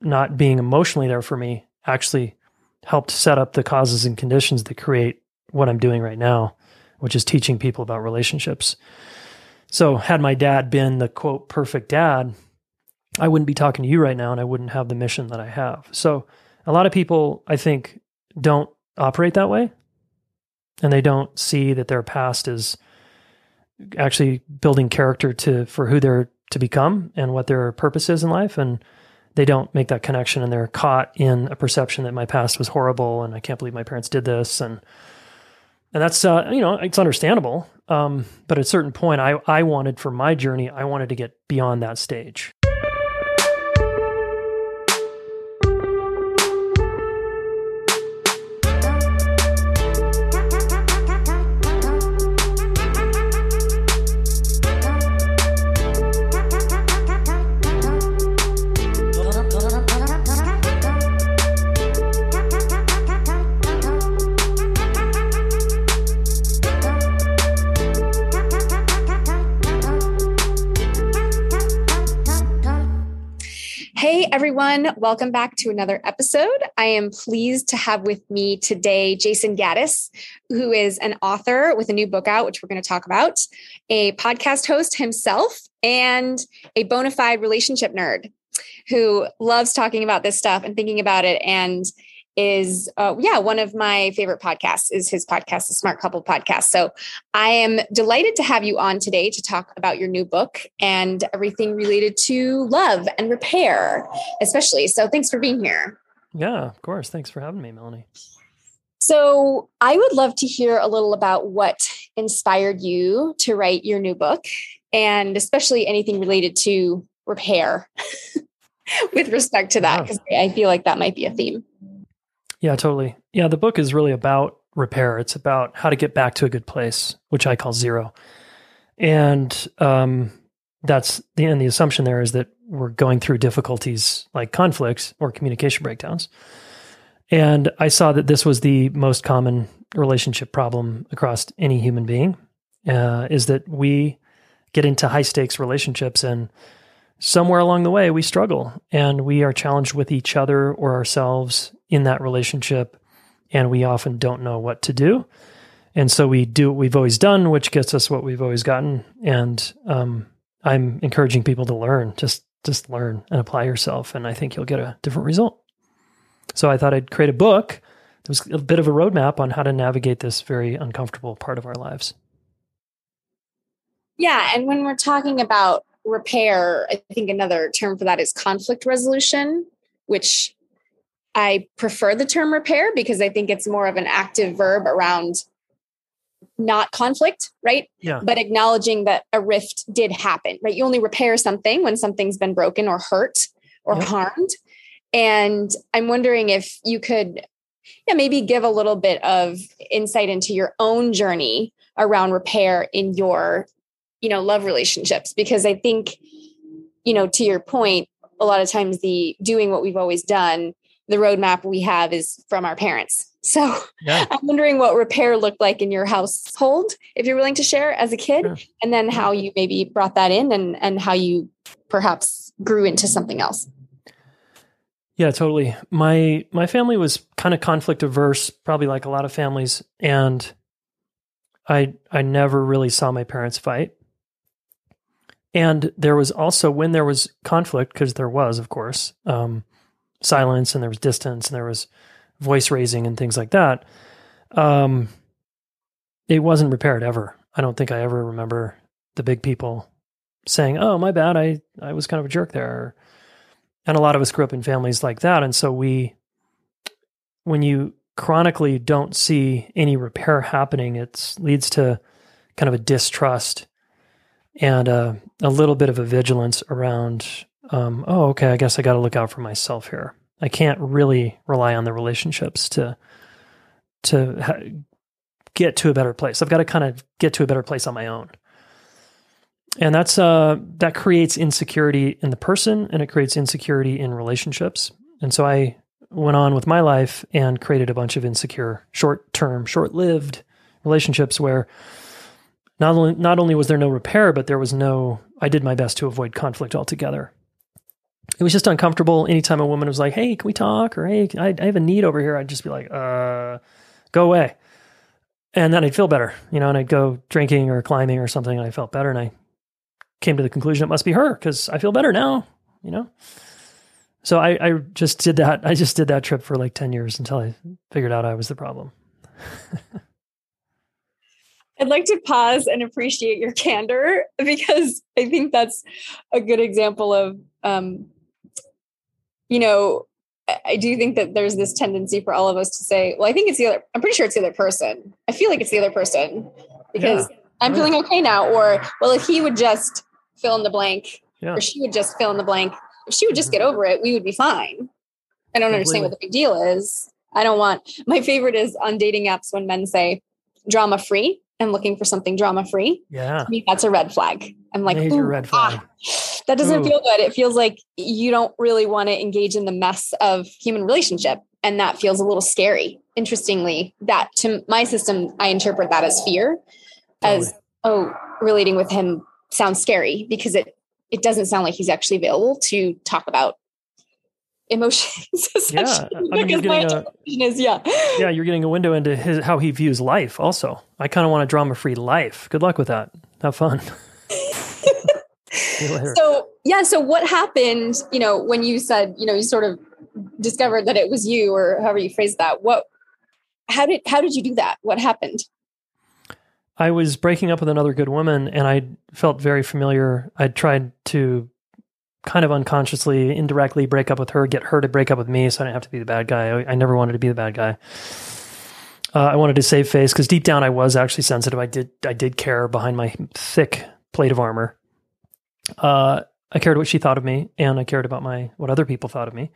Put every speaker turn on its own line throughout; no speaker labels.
not being emotionally there for me actually helped set up the causes and conditions that create what I'm doing right now, which is teaching people about relationships. So, had my dad been the quote perfect dad, I wouldn't be talking to you right now and I wouldn't have the mission that I have. So, a lot of people, I think, don't operate that way and they don't see that their past is actually building character to for who they're to become and what their purpose is in life and they don't make that connection and they're caught in a perception that my past was horrible and I can't believe my parents did this. And and that's uh, you know it's understandable. Um, but at a certain point I I wanted for my journey I wanted to get beyond that stage
everyone. Welcome back to another episode. I am pleased to have with me today Jason Gaddis, who is an author with a new book out, which we're going to talk about, a podcast host himself, and a bona fide relationship nerd who loves talking about this stuff and thinking about it and is uh, yeah one of my favorite podcasts is his podcast the smart couple podcast. So i am delighted to have you on today to talk about your new book and everything related to love and repair especially. So thanks for being here.
Yeah of course. Thanks for having me melanie.
So i would love to hear a little about what inspired you to write your new book and especially anything related to repair with respect to that because i feel like that might be a theme
yeah, totally. Yeah, the book is really about repair. It's about how to get back to a good place, which I call zero. And um, that's the and the assumption there is that we're going through difficulties like conflicts or communication breakdowns. And I saw that this was the most common relationship problem across any human being uh, is that we get into high stakes relationships and somewhere along the way we struggle and we are challenged with each other or ourselves in that relationship and we often don't know what to do. And so we do what we've always done which gets us what we've always gotten. And um, i'm encouraging people to learn. Just just learn and apply yourself and i think you'll get a different result. So i thought i'd create a book that was a bit of a roadmap on how to navigate this very uncomfortable part of our lives.
Yeah and when we're talking about repair, I think another term for that is conflict resolution, which I prefer the term repair because I think it's more of an active verb around not conflict, right?
Yeah.
But acknowledging that a rift did happen, right? You only repair something when something's been broken or hurt or yeah. harmed. And I'm wondering if you could yeah, maybe give a little bit of insight into your own journey around repair in your you know love relationships because i think you know to your point a lot of times the doing what we've always done the roadmap we have is from our parents so yeah. i'm wondering what repair looked like in your household if you're willing to share as a kid sure. and then how you maybe brought that in and and how you perhaps grew into something else
yeah totally my my family was kind of conflict averse probably like a lot of families and i i never really saw my parents fight and there was also when there was conflict, because there was, of course, um, silence and there was distance and there was voice raising and things like that. Um, it wasn't repaired ever. I don't think I ever remember the big people saying, "Oh, my bad. I I was kind of a jerk there." And a lot of us grew up in families like that, and so we, when you chronically don't see any repair happening, it leads to kind of a distrust and uh, a little bit of a vigilance around, um, oh, okay, I guess I got to look out for myself here. I can't really rely on the relationships to to ha- get to a better place. I've got to kind of get to a better place on my own. And that's uh, that creates insecurity in the person, and it creates insecurity in relationships. And so I went on with my life and created a bunch of insecure, short term, short lived relationships where not only not only was there no repair, but there was no. I did my best to avoid conflict altogether, it was just uncomfortable. Anytime a woman was like, "Hey, can we talk?" or "Hey, I, I have a need over here," I'd just be like, "Uh, go away." And then I'd feel better, you know, and I'd go drinking or climbing or something, and I felt better, and I came to the conclusion it must be her because I feel better now, you know. So I, I just did that. I just did that trip for like ten years until I figured out I was the problem.
I'd like to pause and appreciate your candor because I think that's a good example of, um, you know, I do think that there's this tendency for all of us to say, well, I think it's the other, I'm pretty sure it's the other person. I feel like it's the other person because yeah. I'm feeling okay now. Or, well, if he would just fill in the blank yeah. or she would just fill in the blank, if she would just get mm-hmm. over it, we would be fine. I don't Completely. understand what the big deal is. I don't want, my favorite is on dating apps when men say drama free and looking for something drama free.
Yeah.
That's a red flag. I'm like,
Major red ah, flag.
Ah, that doesn't Ooh. feel good. It feels like you don't really want to engage in the mess of human relationship. And that feels a little scary. Interestingly, that to my system, I interpret that as fear, totally. as oh, relating with him sounds scary because it it doesn't sound like he's actually available to talk about emotions.
yeah, I mean, you're getting a,
is, yeah,
yeah, you're getting a window into his how he views life. Also, I kind of want a drama-free life. Good luck with that. Have fun.
so yeah, so what happened? You know, when you said you know you sort of discovered that it was you, or however you phrased that. What? How did how did you do that? What happened?
I was breaking up with another good woman, and I felt very familiar. I tried to kind of unconsciously, indirectly break up with her, get her to break up with me, so I didn't have to be the bad guy. I, I never wanted to be the bad guy. Uh, I wanted to save face because deep down I was actually sensitive. I did I did care behind my thick plate of armor. Uh, I cared what she thought of me, and I cared about my what other people thought of me.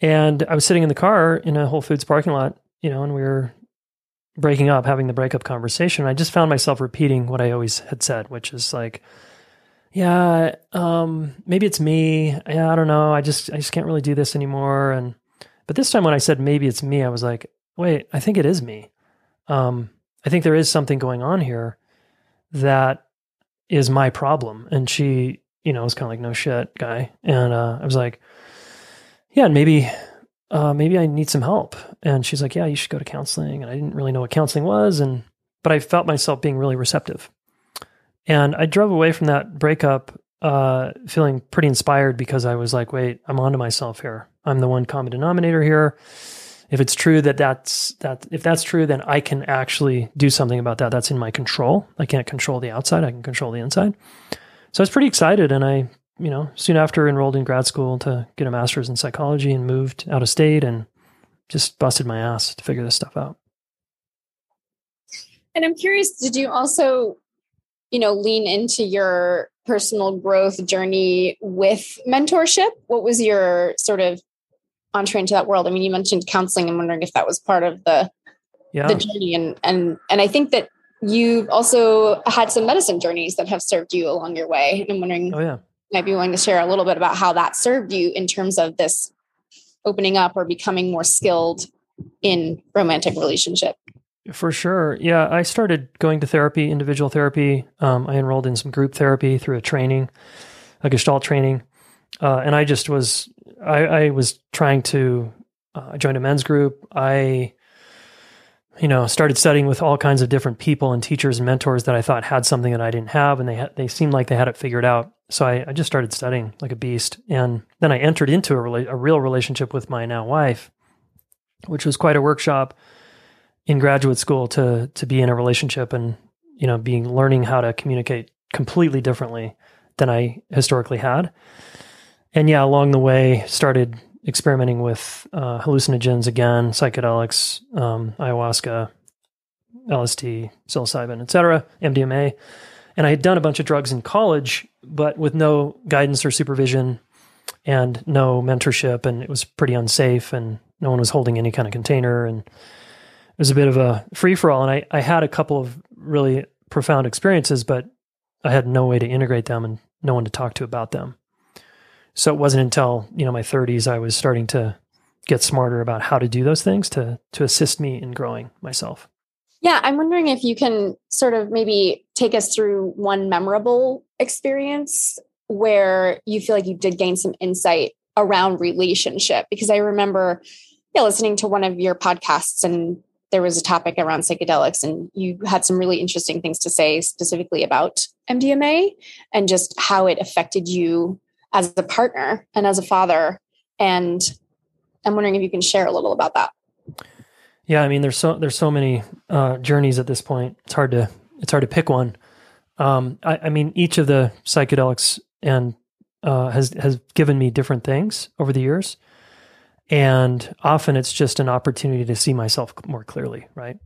And I was sitting in the car in a Whole Foods parking lot, you know, and we were breaking up, having the breakup conversation. I just found myself repeating what I always had said, which is like, yeah, um, maybe it's me. Yeah, I don't know. I just I just can't really do this anymore. And but this time when I said maybe it's me, I was like, wait, I think it is me. Um, I think there is something going on here that is my problem. And she, you know, was kind of like, no shit, guy. And uh, I was like, yeah, maybe uh, maybe I need some help. And she's like, yeah, you should go to counseling. And I didn't really know what counseling was, and but I felt myself being really receptive. And I drove away from that breakup uh, feeling pretty inspired because I was like, wait, I'm onto myself here. I'm the one common denominator here. If it's true that that's that, if that's true, then I can actually do something about that. That's in my control. I can't control the outside. I can control the inside. So I was pretty excited, and I, you know, soon after enrolled in grad school to get a master's in psychology and moved out of state and just busted my ass to figure this stuff out.
And I'm curious, did you also you know lean into your personal growth journey with mentorship what was your sort of entree into that world. I mean you mentioned counseling. I'm wondering if that was part of the yeah. the journey. And and and i think that you've also had some medicine journeys that have served you along your way. And i'm wondering
oh yeah.
might be willing to share a little bit about how that served you in terms of this opening up or becoming more skilled in romantic relationship.
For sure. Yeah, I started going to therapy, individual therapy. Um, I enrolled in some group therapy through a training, a Gestalt training, uh, and I just was I, I was trying to uh, join a men's group. I, you know, started studying with all kinds of different people and teachers and mentors that I thought had something that I didn't have, and they had, they seemed like they had it figured out. So I, I just started studying like a beast, and then I entered into a, rela- a real relationship with my now wife, which was quite a workshop in graduate school to to be in a relationship and you know being learning how to communicate completely differently than I historically had. And yeah, along the way, started experimenting with uh, hallucinogens again, psychedelics, um, ayahuasca, LSD, psilocybin, etc., MDMA. And I had done a bunch of drugs in college, but with no guidance or supervision and no mentorship, and it was pretty unsafe, and no one was holding any kind of container, and it was a bit of a free for all. And I, I had a couple of really profound experiences, but I had no way to integrate them and no one to talk to about them. So it wasn't until, you know, my 30s I was starting to get smarter about how to do those things to to assist me in growing myself.
Yeah, I'm wondering if you can sort of maybe take us through one memorable experience where you feel like you did gain some insight around relationship because I remember yeah, listening to one of your podcasts and there was a topic around psychedelics and you had some really interesting things to say specifically about MDMA and just how it affected you as a partner and as a father and I'm wondering if you can share a little about that.
Yeah, I mean there's so there's so many uh, journeys at this point. It's hard to it's hard to pick one. Um, I, I mean each of the psychedelics and uh, has has given me different things over the years, and often it's just an opportunity to see myself more clearly, right?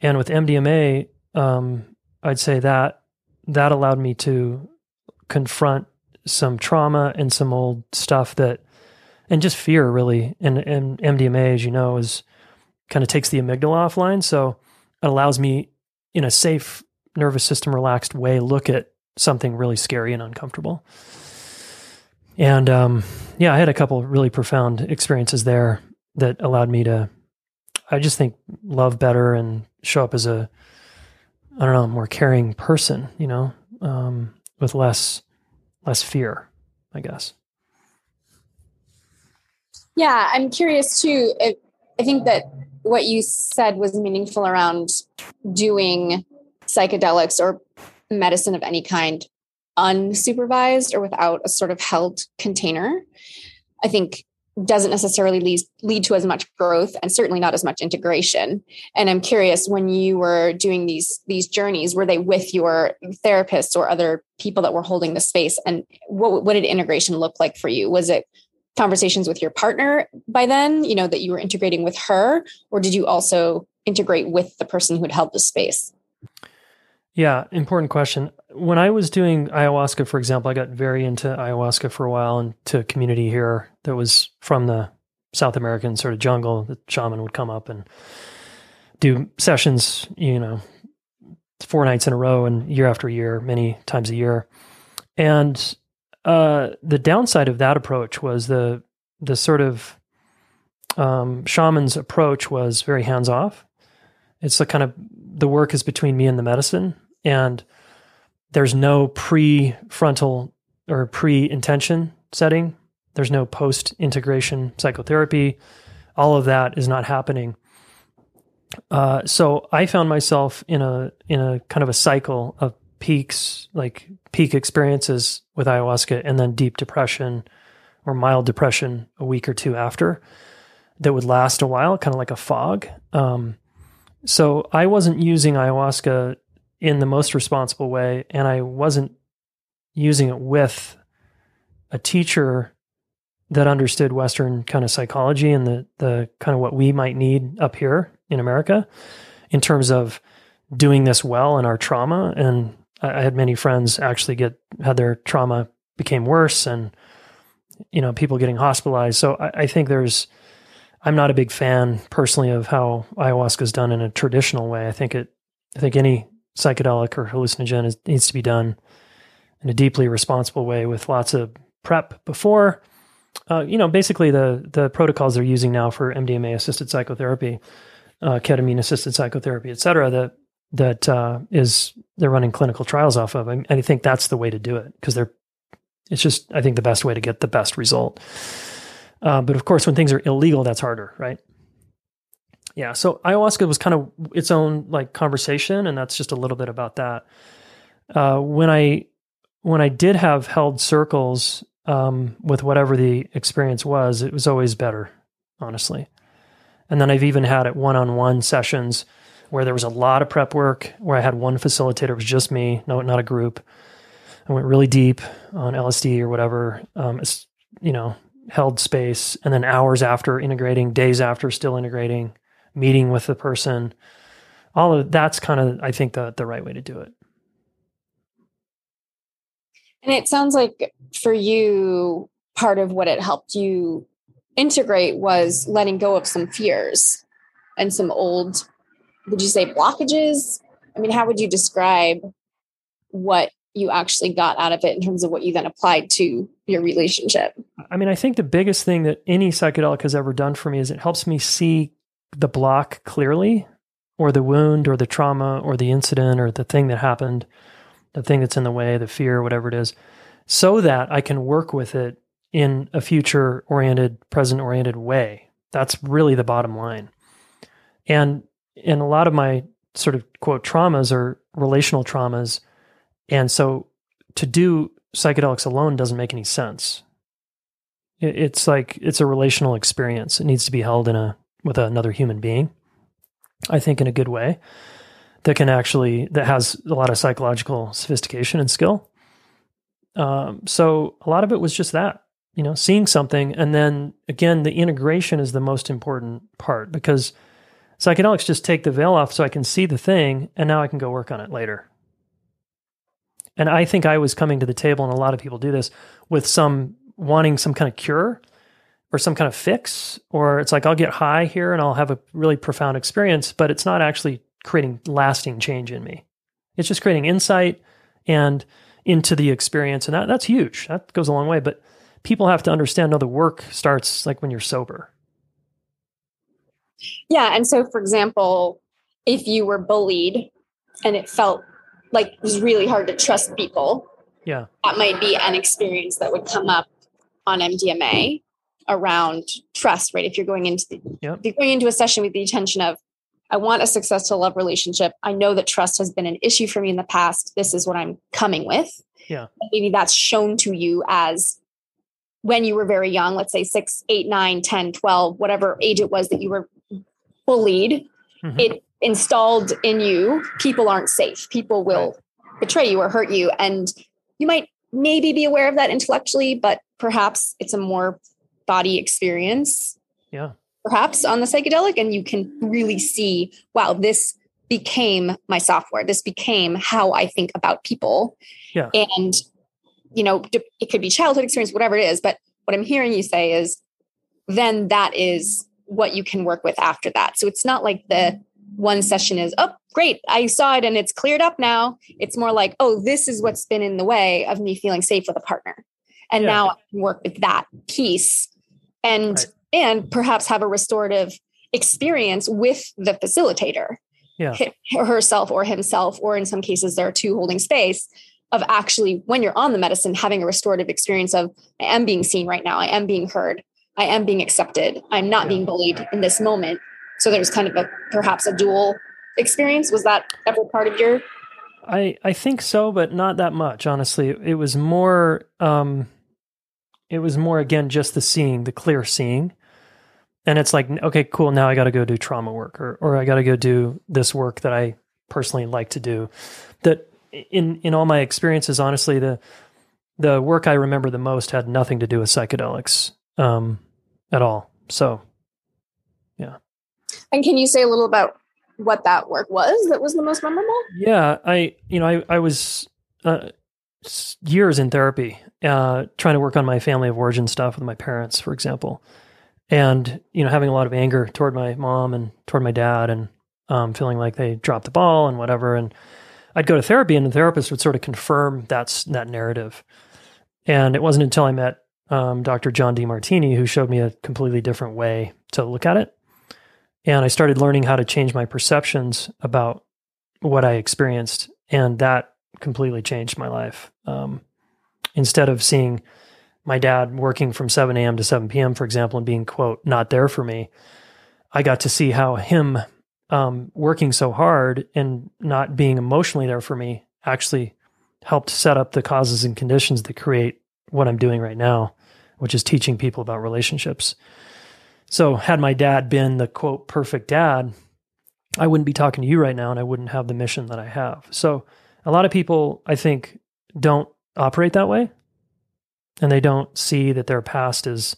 And with MDMA, um, I'd say that that allowed me to confront some trauma and some old stuff that, and just fear really. And, and MDMA, as you know, is kind of takes the amygdala offline, so it allows me in a safe nervous system relaxed way look at something really scary and uncomfortable. And um, yeah, I had a couple really profound experiences there that allowed me to, I just think, love better and show up as a, I don't know, more caring person, you know, um, with less, less fear, I guess.
Yeah, I'm curious too. If, I think that what you said was meaningful around doing psychedelics or medicine of any kind unsupervised or without a sort of held container, I think doesn't necessarily lead, lead to as much growth and certainly not as much integration. And I'm curious when you were doing these these journeys, were they with your therapists or other people that were holding the space? And what what did integration look like for you? Was it conversations with your partner by then, you know, that you were integrating with her, or did you also integrate with the person who had held the space?
Yeah, important question. When I was doing ayahuasca, for example, I got very into ayahuasca for a while and to community here that was from the South American sort of jungle. The shaman would come up and do sessions, you know, four nights in a row and year after year, many times a year. And uh, the downside of that approach was the the sort of um, shaman's approach was very hands off. It's the kind of the work is between me and the medicine, and there's no pre-frontal or pre-intention setting. There's no post-integration psychotherapy. All of that is not happening. Uh, so I found myself in a in a kind of a cycle of peaks, like peak experiences with ayahuasca, and then deep depression or mild depression a week or two after that would last a while, kind of like a fog. Um, so I wasn't using ayahuasca in the most responsible way, and I wasn't using it with a teacher that understood Western kind of psychology and the the kind of what we might need up here in America in terms of doing this well in our trauma. And I had many friends actually get had their trauma became worse, and you know people getting hospitalized. So I, I think there's I'm not a big fan personally of how ayahuasca is done in a traditional way. I think it, I think any psychedelic or hallucinogen is, needs to be done in a deeply responsible way with lots of prep before. Uh, you know, basically the the protocols they're using now for MDMA assisted psychotherapy, uh, ketamine assisted psychotherapy, et cetera, that that uh, is they're running clinical trials off of. I, I think that's the way to do it because they're. It's just I think the best way to get the best result. Uh, but of course, when things are illegal, that's harder, right? Yeah. So ayahuasca was kind of its own like conversation, and that's just a little bit about that. Uh, when I when I did have held circles um, with whatever the experience was, it was always better, honestly. And then I've even had it one on one sessions where there was a lot of prep work, where I had one facilitator, it was just me, no, not a group. I went really deep on LSD or whatever. Um, you know, held space and then hours after integrating days after still integrating meeting with the person all of that's kind of i think the the right way to do it
and it sounds like for you part of what it helped you integrate was letting go of some fears and some old would you say blockages i mean how would you describe what you actually got out of it in terms of what you then applied to your relationship?
I mean, I think the biggest thing that any psychedelic has ever done for me is it helps me see the block clearly, or the wound, or the trauma, or the incident, or the thing that happened, the thing that's in the way, the fear, whatever it is. so that I can work with it in a future oriented, present oriented way. That's really the bottom line. And and a lot of my sort of quote traumas are relational traumas. And so to do psychedelics alone doesn't make any sense. It's like it's a relational experience. It needs to be held in a with another human being. I think in a good way that can actually that has a lot of psychological sophistication and skill. Um, so a lot of it was just that, you know, seeing something, and then again, the integration is the most important part because psychedelics just take the veil off, so I can see the thing, and now I can go work on it later. And I think I was coming to the table, and a lot of people do this with some wanting some kind of cure or some kind of fix, or it's like I'll get high here and I'll have a really profound experience, but it's not actually creating lasting change in me. It's just creating insight and into the experience. And that, that's huge. That goes a long way. But people have to understand no, the work starts like when you're sober.
Yeah. And so, for example, if you were bullied and it felt like it was really hard to trust people,
yeah,
that might be an experience that would come up on MDMA around trust, right? If you're going into the, yep. if you're going into a session with the intention of, I want a successful love relationship. I know that trust has been an issue for me in the past. This is what I'm coming with.
Yeah.
Maybe that's shown to you as when you were very young, let's say six, eight, nine, 10, 12, whatever age it was that you were bullied, mm-hmm. it installed in you people aren't safe. People will right. betray you or hurt you. And you might maybe be aware of that intellectually, but perhaps it's a more body experience.
Yeah
perhaps on the psychedelic and you can really see wow this became my software. This became how i think about people.
Yeah.
and you know it could be childhood experience whatever it is but what i'm hearing you say is then that is what you can work with after that. So it's not like the one session is oh great i saw it and it's cleared up now. It's more like oh this is what's been in the way of me feeling safe with a partner. And yeah. now i can work with that piece. And right and perhaps have a restorative experience with the facilitator.
Yeah.
herself or himself or in some cases there are two holding space of actually when you're on the medicine having a restorative experience of i am being seen right now. I am being heard. I am being accepted. I'm not yeah. being bullied in this moment. So there's kind of a perhaps a dual experience. Was that ever part of your
i i think so but not that much honestly. It was more um it was more again just the seeing the clear seeing and it's like okay cool. Now i got to go do trauma work or, or i got to go do this work that i personally like to do. That in in all my experiences honestly the the work i remember the most had nothing to do with psychedelics um, at all. So yeah.
And can you say a little about what that work was that was the most memorable?
Yeah i you know i i was uh, years in therapy uh, trying to work on my family of origin stuff with my parents for example and you know having a lot of anger toward my mom and toward my dad and um, feeling like they dropped the ball and whatever. And i'd go to therapy and the therapist would sort of confirm that's that narrative. And it wasn't until i met um, dr john demartini who showed me a completely different way to look at it. And i started learning how to change my perceptions about what i experienced. And that completely changed my life. Um, instead of seeing my dad working from 7 a.m. to 7 p.m., for example, and being, quote, not there for me, I got to see how him um, working so hard and not being emotionally there for me actually helped set up the causes and conditions that create what I'm doing right now, which is teaching people about relationships. So, had my dad been the quote perfect dad, I wouldn't be talking to you right now and I wouldn't have the mission that I have. So, a lot of people, I think, don't operate that way and they don't see that their past is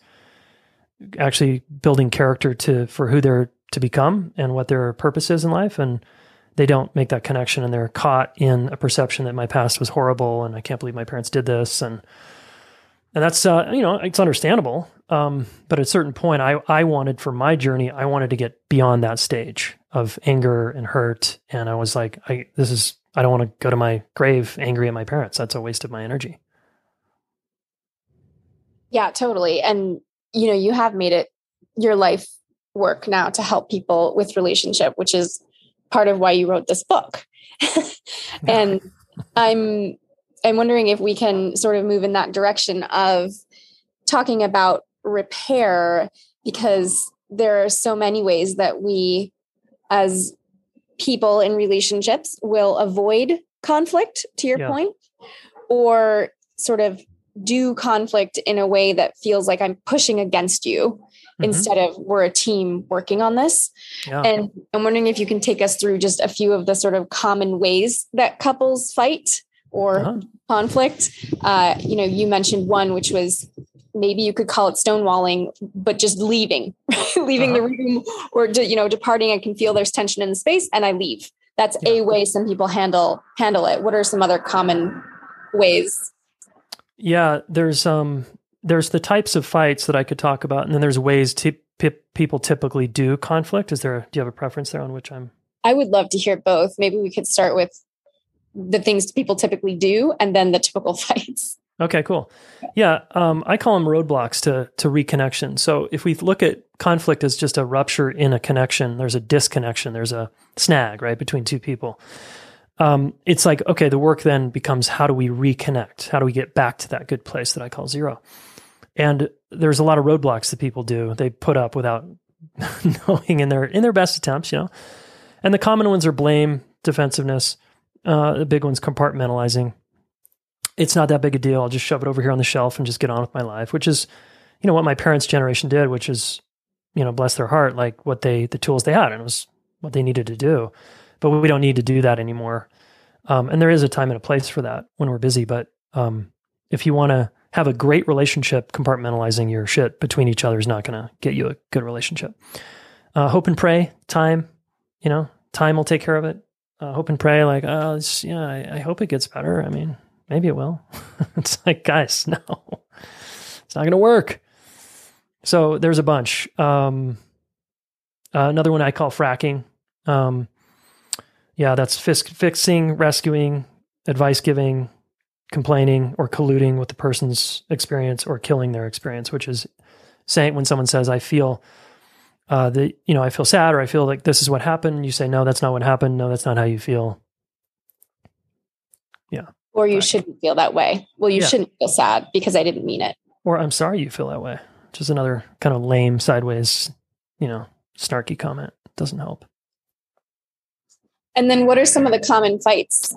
actually building character to for who they're to become and what their purpose is in life. And they don't make that connection and they're caught in a perception that my past was horrible and I can't believe my parents did this. And and that's uh, you know it's understandable. Um, but at a certain point I I wanted for my journey I wanted to get beyond that stage of anger and hurt. And I was like I this is I don't want to go to my grave angry at my parents. That's a waste of my energy
yeah, totally. And you know, you have made it your life work now to help people with relationship, which is part of why you wrote this book. and I'm I'm wondering if we can sort of move in that direction of talking about repair because there are so many ways that we as people in relationships will avoid conflict to your yeah. point, or sort of do conflict in a way that feels like I'm pushing against you mm-hmm. instead of we're a team working on this. Yeah. And I'm wondering if you can take us through just a few of the sort of common ways that couples fight or uh-huh. conflict. Uh, you know, you mentioned one, which was maybe you could call it stonewalling, but just leaving, leaving uh-huh. the room or, you know, departing. I can feel there's tension in the space and I leave. That's yeah. a way some people handle handle it. What are some other common ways?
Yeah, there's um there's the types of fights that I could talk about, and then there's ways to people typically do conflict. Is there? A, do you have a preference there on which I'm?
I would love to hear both. Maybe we could start with the things people typically do, and then the typical fights.
Okay, cool. Yeah, um, I call them roadblocks to to reconnection. So if we look at conflict as just a rupture in a connection, there's a disconnection, there's a snag right between two people um, it's like, okay, the work then becomes how do we reconnect? How do we get back to that good place that I call zero? And there's a lot of roadblocks that people do. They put up without knowing in their in their best attempts, you know. And the common ones are blame, defensiveness. Uh, the big ones compartmentalizing. It's not that big a deal. I'll just shove it over here on the shelf and just get on with my life, which is, you know, what my parents' generation did, which is, you know, bless their heart, like what they the tools they had, and it was what they needed to do but we don't need to do that anymore. Um, and there is a time and a place for that when we're busy. But um, if you want to have a great relationship, compartmentalizing your shit between each other is not going to get you a good relationship. Uh, hope and pray, time, you know, time will take care of it. Uh, hope and pray, like, oh, yeah, I, I, hope it gets better. I mean, maybe it will. it's like, guys, no, it's not going to work. So there's a bunch. Um, uh, another one I call fracking. Um, yeah, that's fixing, rescuing, advice giving, complaining, or colluding with the person's experience or killing their experience, which is saying when someone says, I feel uh, that, you know, I feel sad or I feel like this is what happened. You say, no, that's not what happened. No, that's not how you feel. Yeah.
Or you right. shouldn't feel that way. Well, you yeah. shouldn't feel sad because I didn't mean it.
Or I'm sorry you feel that way, which is another kind of lame, sideways, you know, snarky comment. Doesn't help.
And then what are some of the common fights?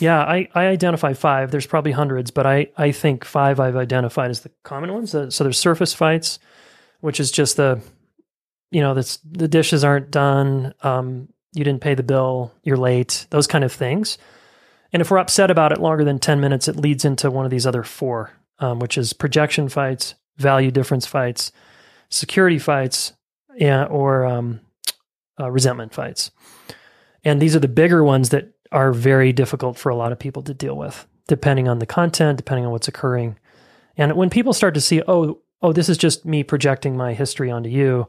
Yeah, I, I identify five. There's probably hundreds, but I, I think five I've identified as the common ones. So there's surface fights, which is just the, you know, that's the dishes aren't done. Um, you didn't pay the bill. You're late. Those kind of things. And if we're upset about it longer than 10 minutes, it leads into one of these other four, um, which is projection fights, value difference fights, security fights, yeah, or um, uh, resentment fights. And these are the bigger ones that are very difficult for a lot of people to deal with, depending on the content, depending on what's occurring. And when people start to see, oh, oh, this is just me projecting my history onto you,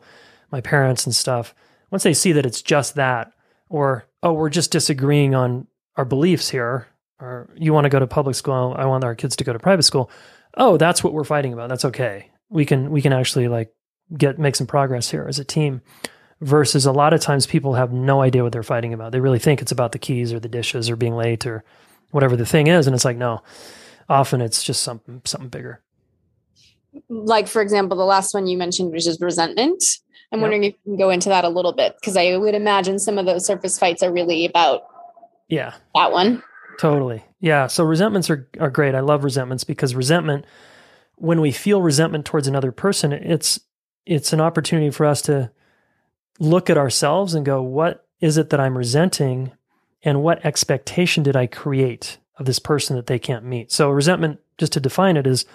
my parents and stuff, once they see that it's just that, or, oh, we're just disagreeing on our beliefs here, or you want to go to public school, I want our kids to go to private school. Oh, that's what we're fighting about. That's okay. We can we can actually like get make some progress here as a team versus a lot of times people have no idea what they're fighting about. They really think it's about the keys or the dishes or being late or whatever the thing is. And it's like, no, often it's just something, something bigger.
Like, for example, the last one you mentioned, which is resentment. I'm yep. wondering if you can go into that a little bit because I would imagine some of those surface fights are really about
yeah
that one.
Totally. Yeah. So resentments are, are great. I love resentments because resentment, when we feel resentment towards another person, it's it's an opportunity for us to look at ourselves and go, what is it that I'm resenting? And what expectation did I create of this person that they can't meet? So, resentment, just to define it, is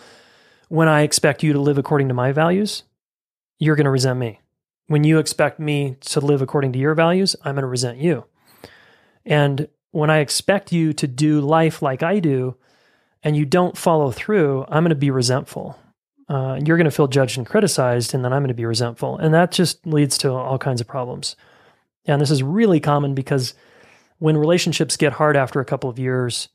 when I expect you to live according to my values, you're going to resent me. When you expect me to live according to your values, I'm going to resent you. And when I expect you to do life like I do and you don't follow through, I'm going to be resentful uh, you're going to feel judged and criticized, and then I'm going to be resentful. And that just leads to all kinds of problems. And this is really common because when relationships get hard after a couple of years,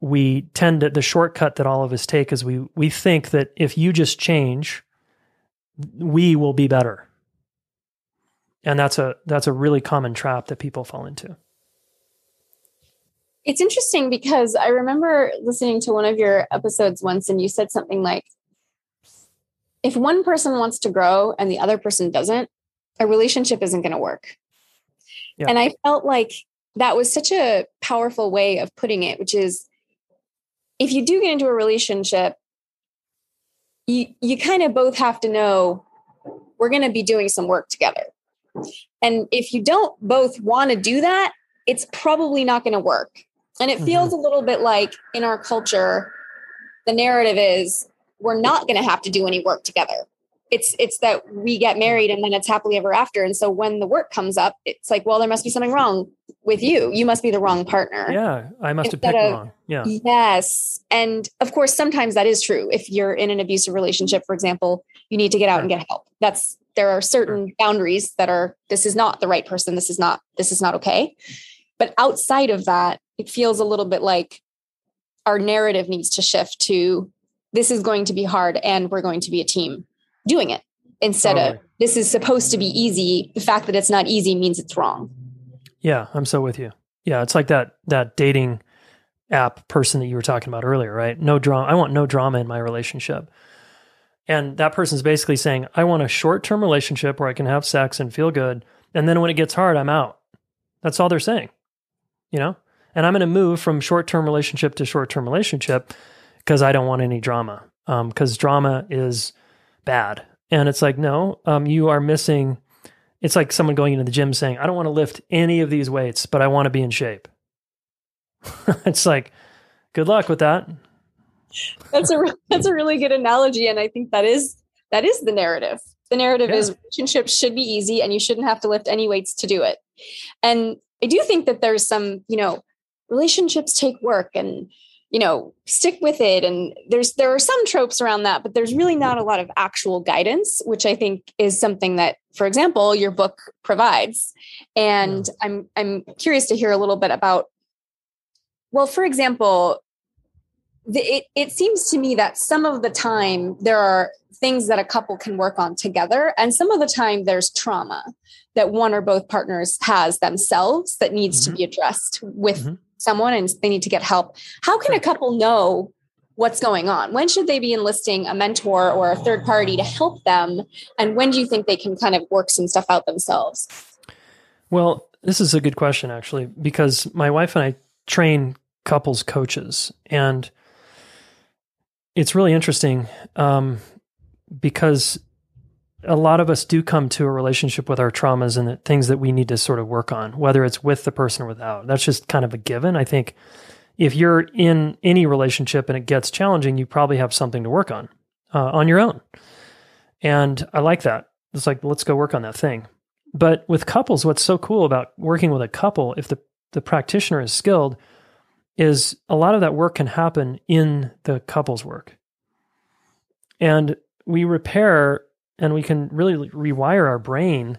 we tend to, the shortcut that all of us take is we, we think that if you just change, we will be better. And that's a, that's a really common trap that people fall into.
It's interesting because I remember listening to one of your episodes once and you said something like, if one person wants to grow and the other person doesn't, a relationship isn't going to work. Yeah. And I felt like that was such a powerful way of putting it, which is if you do get into a relationship, you, you kind of both have to know we're going to be doing some work together. And if you don't both want to do that, it's probably not going to work. And it mm-hmm. feels a little bit like in our culture, the narrative is we're not going to have to do any work together. It's it's that we get married and then it's happily ever after. And so when the work comes up it's like well there must be something wrong with you. You must be the wrong partner.
Yeah i must Instead have picked of, wrong. Yeah.
Yes. And of course sometimes that is true. If you're in an abusive relationship for example you need to get out and get help. That's there are certain sure. boundaries that are this is not the right person. This is not this is not okay. But outside of that it feels a little bit like our narrative needs to shift to this is going to be hard and we're going to be a team doing it instead totally. of this is supposed to be easy. The fact that it's not easy means it's wrong.
Yeah, I'm so with you. Yeah, it's like that that dating app person that you were talking about earlier, right? No drama. I want no drama in my relationship. And that person's basically saying, I want a short-term relationship where I can have sex and feel good, and then when it gets hard, I'm out. That's all they're saying. You know? And I'm going to move from short-term relationship to short-term relationship because I don't want any drama. Because um, drama is bad. And it's like, no, um, you are missing. It's like someone going into the gym saying, I don't want to lift any of these weights, but I want to be in shape. it's like, good luck with that.
That's a that's a really good analogy, and I think that is that is the narrative. The narrative yeah. is relationships should be easy, and you shouldn't have to lift any weights to do it. And I do think that there's some, you know, relationships take work, and you know stick with it and there's there are some tropes around that but there's really not a lot of actual guidance which i think is something that for example your book provides and yeah. i'm i'm curious to hear a little bit about well for example the, it, it seems to me that some of the time there are things that a couple can work on together and some of the time there's trauma that one or both partners has themselves that needs mm-hmm. to be addressed with mm-hmm someone and they need to get help. How can a couple know what's going on? When should they be enlisting a mentor or a third party to help them? And when do you think they can kind of work some stuff out themselves?
Well, this is a good question, actually, because my wife and I train couples coaches. And it's really interesting um, because a lot of us do come to a relationship with our traumas and the things that we need to sort of work on, whether it's with the person or without. That's just kind of a given. I think if you're in any relationship and it gets challenging, you probably have something to work on uh, on your own. And I like that. It's like, let's go work on that thing. But with couples, what's so cool about working with a couple, if the, the practitioner is skilled, is a lot of that work can happen in the couple's work. And we repair and we can really rewire our brain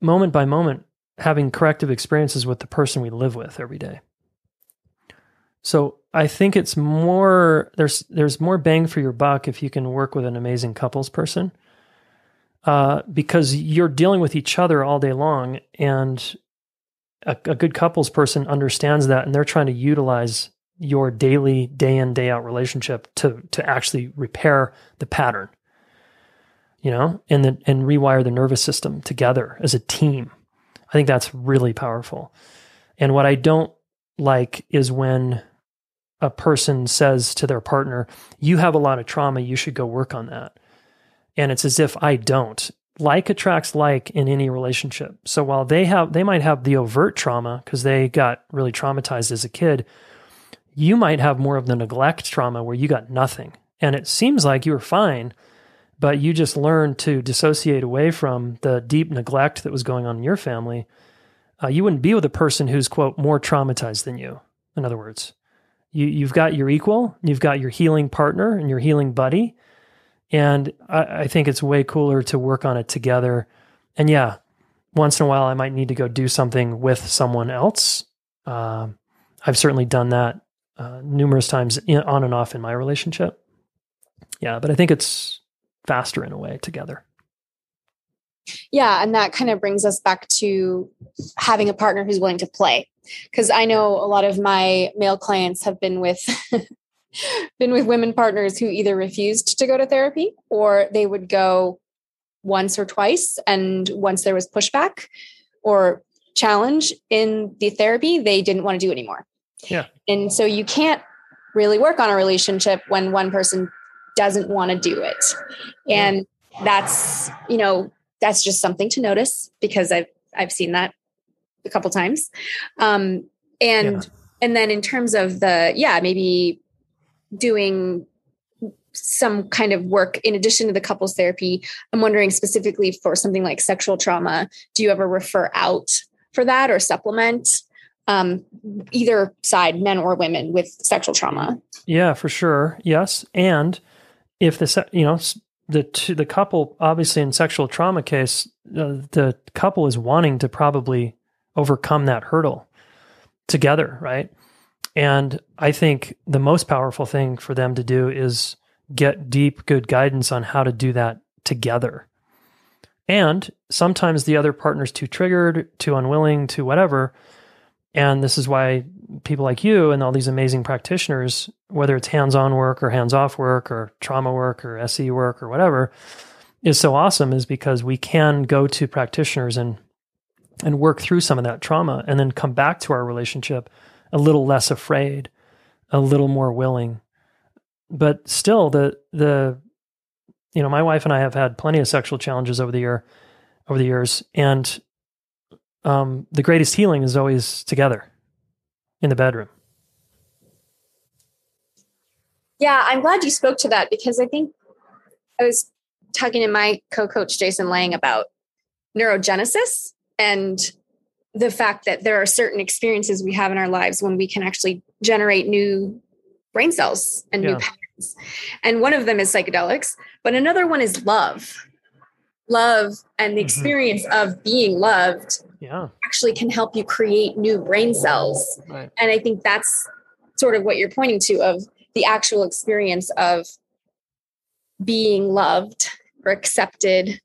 moment by moment having corrective experiences with the person we live with every day. So i think it's more there's there's more bang for your buck if you can work with an amazing couples person uh, because you're dealing with each other all day long and a, a good couples person understands that and they're trying to utilize your daily day in day out relationship to to actually repair the pattern you know, and the, and rewire the nervous system together as a team. I think that's really powerful. And what I don't like is when a person says to their partner, "You have a lot of trauma, you should go work on that." And it's as if I don't. Like attracts like in any relationship. So while they have they might have the overt trauma because they got really traumatized as a kid, you might have more of the neglect trauma where you got nothing. And it seems like you were fine, but you just learned to dissociate away from the deep neglect that was going on in your family, uh, you wouldn't be with a person who's quote more traumatized than you. In other words, you you've got your equal, you've got your healing partner and your healing buddy, and I, I think it's way cooler to work on it together. And yeah, once in a while, I might need to go do something with someone else. Uh, I've certainly done that uh, numerous times in, on and off in my relationship. Yeah, but I think it's faster in a way together.
Yeah. And that kind of brings us back to having a partner who's willing to play. Because I know a lot of my male clients have been with been with women partners who either refused to go to therapy or they would go once or twice and once there was pushback or challenge in the therapy they didn't want to do anymore
yeah
and so you can't really work on a relationship when one person doesn't want to do it. And that's you know that's just something to notice because i've i've seen that a couple times. Um and yeah. and then in terms of the yeah maybe doing some kind of work in addition to the couples therapy i'm wondering specifically for something like sexual trauma do you ever refer out for that or supplement um, either side men or women with sexual trauma?
Yeah for sure. Yes. And if the you know the two, the couple obviously in sexual trauma case uh, the couple is wanting to probably overcome that hurdle together right and I think the most powerful thing for them to do is get deep, good guidance on how to do that together. And sometimes the other partner's too triggered, too unwilling, too whatever. And this is why people like you and all these amazing practitioners, whether it's hands on work or hands off work or trauma work or SE work or whatever, is so awesome is because we can go to practitioners and and work through some of that trauma and then come back to our relationship a little less afraid, a little more willing. But still the the you know, my wife and I have had plenty of sexual challenges over the year over the years and um, the greatest healing is always together in the bedroom.
Yeah, I'm glad you spoke to that because I think I was talking to my co-coach Jason Lang about neurogenesis and the fact that there are certain experiences we have in our lives when we can actually generate new brain cells and yeah. new patterns. And one of them is psychedelics, but another one is love. Love and the mm-hmm. experience mm-hmm. of being loved
yeah.
actually can help you create new brain cells. Right. And I think that's sort of what you're pointing to of the actual experience of being loved or accepted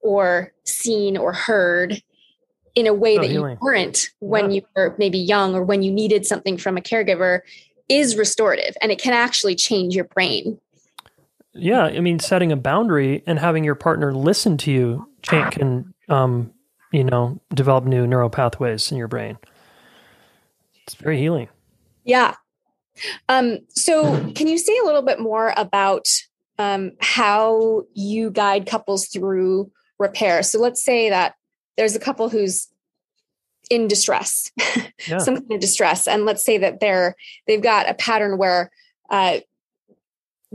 or seen or heard in a way oh, that healing. you weren't when yeah. you were maybe young or when you needed something from a caregiver is restorative and it can actually change your brain.
Yeah, I mean, setting a boundary and having your partner listen to you can, um, you know, develop new neural pathways in your brain. It's very healing.
Yeah. Um, so, can you say a little bit more about um, how you guide couples through repair? So, let's say that there's a couple who's in distress, yeah. some kind of distress, and let's say that they're they've got a pattern where uh,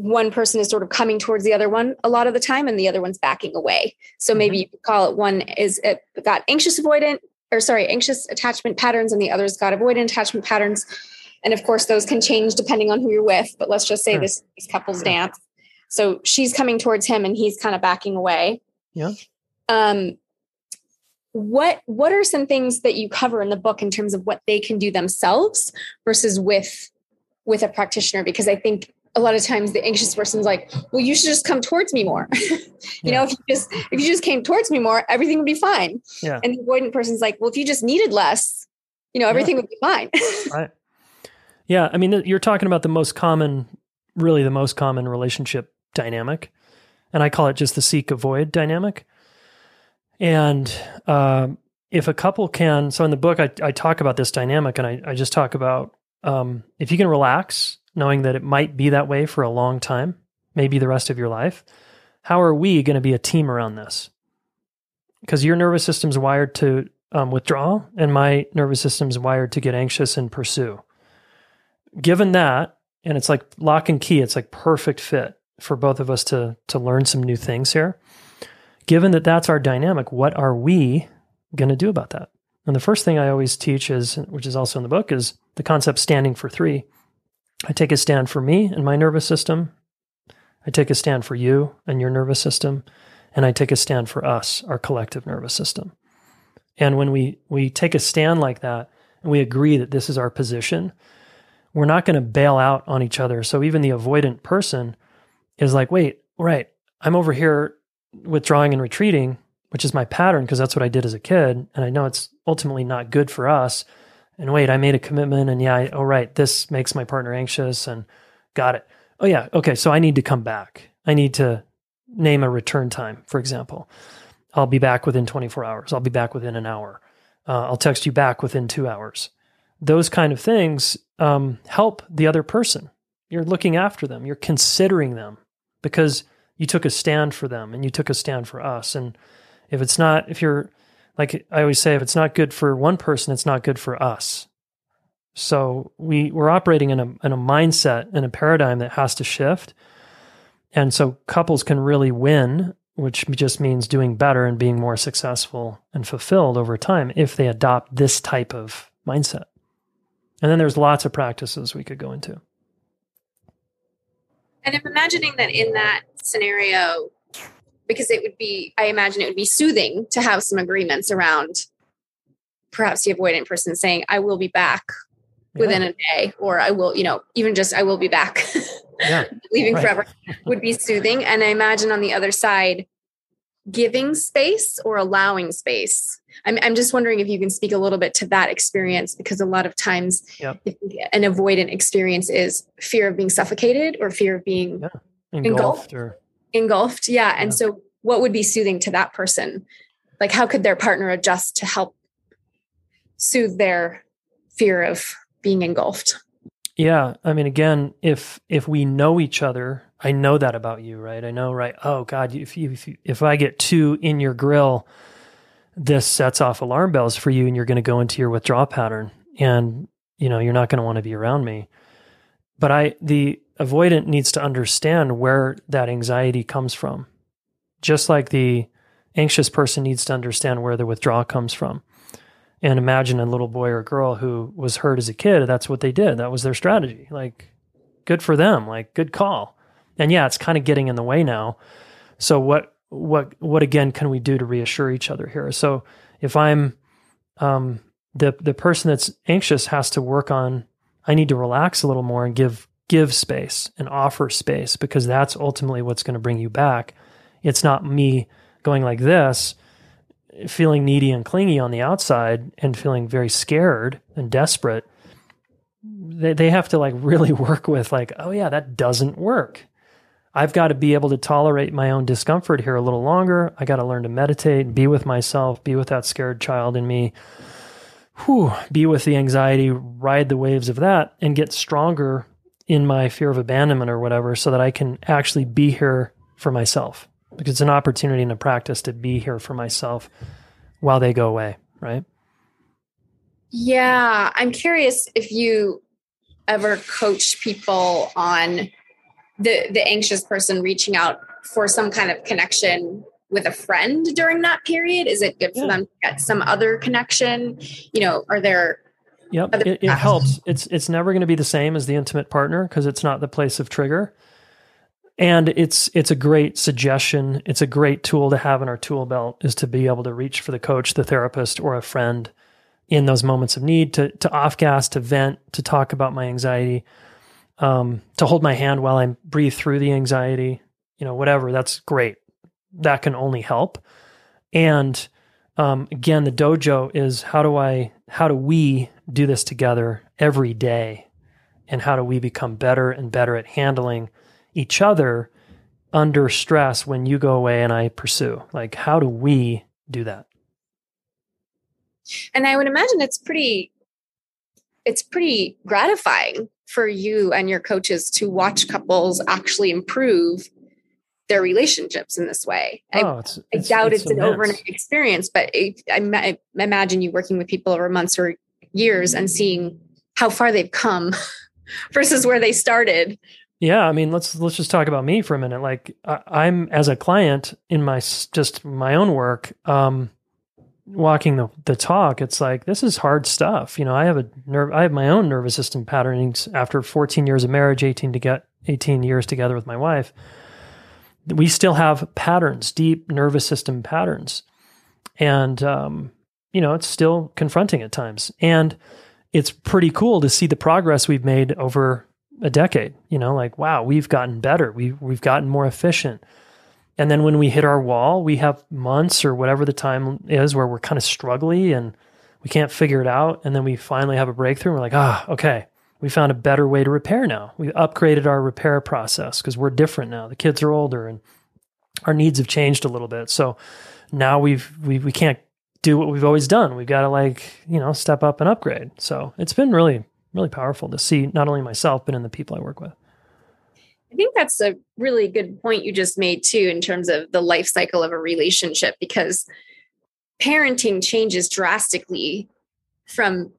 one person is sort of coming towards the other one a lot of the time, and the other one's backing away. So maybe mm-hmm. you could call it one is it got anxious avoidant or sorry anxious attachment patterns, and the other's got avoidant attachment patterns. And of course, those can change depending on who you're with. But let's just say sure. this couples dance. So she's coming towards him, and he's kind of backing away.
Yeah.
Um, what what are some things that you cover in the book in terms of what they can do themselves versus with with a practitioner because i think a lot of times the anxious person's like well you should just come towards me more you yeah. know if you just if you just came towards me more everything would be fine
yeah.
and the avoidant person's like well if you just needed less you know everything yeah. would be fine
right yeah i mean you're talking about the most common really the most common relationship dynamic and i call it just the seek avoid dynamic and um, if a couple can, so in the book, I, I talk about this dynamic and I, I just talk about um, if you can relax, knowing that it might be that way for a long time, maybe the rest of your life, how are we going to be a team around this? Because your nervous system's wired to um, withdraw, and my nervous system's wired to get anxious and pursue. Given that, and it's like lock and key, it's like perfect fit for both of us to to learn some new things here given that that's our dynamic, what are we going to do about that? And the first thing I always teach is, which is also in the book, is the concept standing for three. I take a stand for me and my nervous system. I take a stand for you and your nervous system. And I take a stand for us, our collective nervous system. And when we, we take a stand like that and we agree that this is our position, we're not going to bail out on each other. So even the avoidant person is like, wait, right, I'm over here withdrawing and retreating which is my pattern because that's what I did as a kid. And I know it's ultimately not good for us. And wait, I made a commitment and yeah, I, oh, right, this makes my partner anxious and got it. Oh, yeah, okay, so I need to come back. I need to name a return time, for example. I'll be back within 24 hours. I'll be back within an hour. Uh, I'll text you back within two hours. Those kind of things um, help the other person. You're looking after them, you're considering them because you took a stand for them and you took a stand for us. And if it's not, if you're, like I always say, if it's not good for one person, it's not good for us. So we we're operating in a in a mindset and a paradigm that has to shift. And so couples can really win which just means doing better and being more successful and fulfilled over time if they adopt this type of mindset. And then there's lots of practices we could go into.
And I'm imagining that in that scenario, because it would be, I imagine it would be soothing to have some agreements around perhaps the avoidant person saying, I will be back within a day, or I will, you know, even just I will be back. Yeah. Leaving right. forever would be soothing. And I imagine on the other side, giving space or allowing space. I'm, I'm just wondering if you can speak a little bit to that experience because a lot of times yep. an avoidant experience is fear of being suffocated or fear of being yeah. engulfed, engulfed or engulfed. Yeah. And yeah. so what would be soothing to that person? Like how could their partner adjust to help soothe their fear of being engulfed.
Yeah, I mean, again, if if we know each other, I know that about you, right? I know, right? Oh God, if you if, you, if I get too in your grill, this sets off alarm bells for you, and you're going to go into your withdrawal pattern, and you know you're not going to want to be around me. But I, the avoidant needs to understand where that anxiety comes from, just like the anxious person needs to understand where the withdrawal comes from. And imagine a little boy or girl who was hurt as a kid that's what they did. That was their strategy. Like good for them. Like good call. And yeah it's kind of getting in the way now. So what what what again can we do to reassure each other here? So if i'm um the the person that's anxious has to work on i need to relax a little more and give give space and offer space because that's ultimately what's going to bring you back it's not me going like this feeling needy and clingy on the outside and feeling very scared and desperate, they, they have to like really work with like, oh yeah, that doesn't work. I've got to be able to tolerate my own discomfort here a little longer. I got to learn to meditate, be with myself, be with that scared child in me. Whew, be with the anxiety, ride the waves of that, and get stronger in my fear of abandonment or whatever so that I can actually be here for myself because it's an opportunity and a practice to be here for myself while they go away, right?
Yeah, I'm curious if you ever coach people on the the anxious person reaching out for some kind of connection with a friend during that period. Is it good for yeah. them to get some other connection? You know, are there
Yep, it, it helps. It's it's never going to be the same as the intimate partner because it's not the place of trigger and it's it's a great suggestion it's a great tool to have in our tool belt is to be able to reach for the coach the therapist or a friend in those moments of need to to off gas to vent to talk about my anxiety um, to hold my hand while i breathe through the anxiety you know whatever that's great that can only help and um, again the dojo is how do i how do we do this together every day and how do we become better and better at handling each other under stress when you go away and I pursue? Like, how do we do that?
And I would imagine it's pretty, it's pretty gratifying for you and your coaches to watch couples actually improve their relationships in this way. Oh, I, it's, I doubt it's, it's an overnight experience, but it, I, I imagine you working with people over months or years and seeing how far they've come versus where they started
yeah, I mean, let's let's just talk about me for a minute. Like, I, am as a client in my just my own work, um, walking the the talk. It's like this is hard stuff. You know, I have a nerve. I have my own nervous system patternings after 14 years of marriage, 18 to get 18 years together with my wife. We still have patterns, deep nervous system patterns, and um, you know, it's still confronting at times. And it's pretty cool to see the progress we've made over a decade. You know, like wow, we've gotten better. We we've gotten more efficient, and then when we hit our wall, we have months or whatever the time is where we're kind of struggling and we can't figure it out. And then we finally have a breakthrough. And we're like, ah, okay, we found a better way to repair now. We upgraded our repair process because we're different now. The kids are older and our needs have changed a little bit. So now we've we we can't do what we've always done. We've got to like, you know, step up and upgrade. So it's been really, really powerful to see not only myself, but in the people I work with.
I think that's a really good point you just made too, in terms of the life cycle of a relationship, because parenting changes drastically from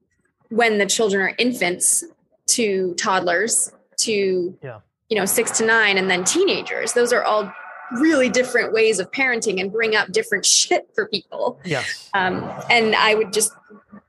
when the children are infants to toddlers to yeah. you know six to nine and then teenagers those are all really different ways of parenting and bring up different shit for people
yes
um, and i would just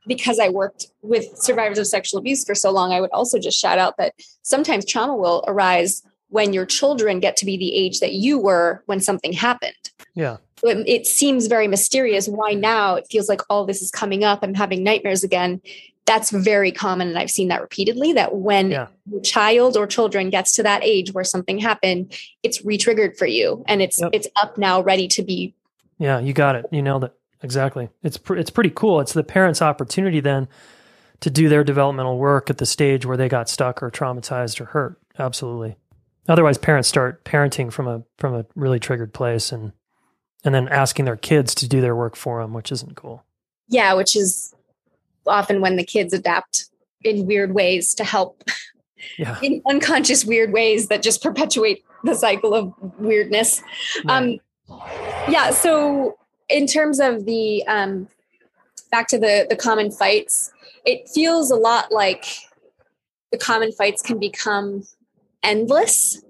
because i worked with survivors of sexual abuse for so long i would also just shout out that sometimes trauma will arise when your children get to be the age that you were when something happened.
Yeah.
It, it, seems very mysterious why now it feels like all this is coming up. I'm having nightmares again. That's very common. And I've seen that repeatedly that when yeah. child or children gets to that age where something happened, it's re-triggered for you and it's, yep. it's up now ready to be.
Yeah, you got it. You nailed it. Exactly. It's, pr- it's pretty cool. It's the parent's opportunity then to do their developmental work at the stage where they got stuck or traumatized or hurt. Absolutely. Otherwise, parents start parenting from a from a really triggered place, and and then asking their kids to do their work for them, which isn't cool.
Yeah, which is often when the kids adapt in weird ways to help.
Yeah.
in unconscious weird ways that just perpetuate the cycle of weirdness. Right. Um, yeah. So in terms of the um, back to the the common fights, it feels a lot like the common fights can become endless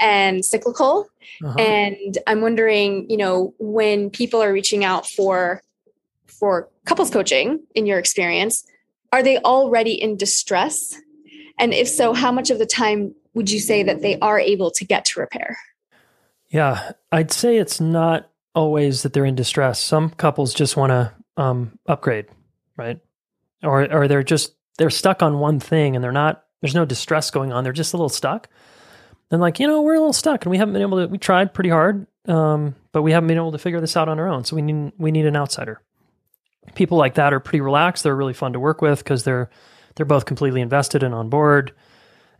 and cyclical. Uh-huh. And I'm wondering, you know, when people are reaching out for for couples coaching in your experience, are they already in distress? And if so, how much of the time would you say that they are able to get to repair?
Yeah, I'd say it's not always that they're in distress. Some couples just want to um, upgrade, right? Or or they're just they're stuck on one thing and they're not there's no distress going on. They're just a little stuck. and like, you know, we're a little stuck and we haven't been able to, we tried pretty hard, um, but we haven't been able to figure this out on our own. So we need, we need an outsider. People like that are pretty relaxed. They're really fun to work with because they're, they're both completely invested and on board.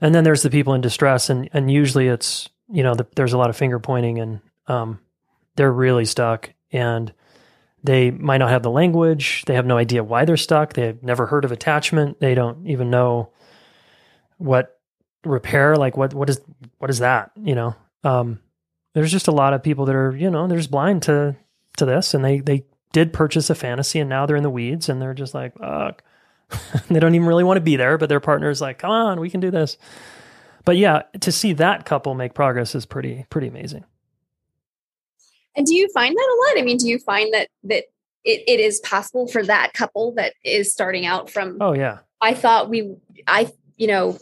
And then there's the people in distress and, and usually it's, you know, the, there's a lot of finger pointing and, um, they're really stuck and they might not have the language. They have no idea why they're stuck. They've never heard of attachment. They don't even know what repair like what what is what is that you know um there's just a lot of people that are you know they're just blind to to this and they they did purchase a fantasy and now they're in the weeds and they're just like fuck they don't even really want to be there but their partner is like come on we can do this but yeah to see that couple make progress is pretty pretty amazing
and do you find that a lot i mean do you find that that it, it is possible for that couple that is starting out from
oh yeah
i thought we i you know,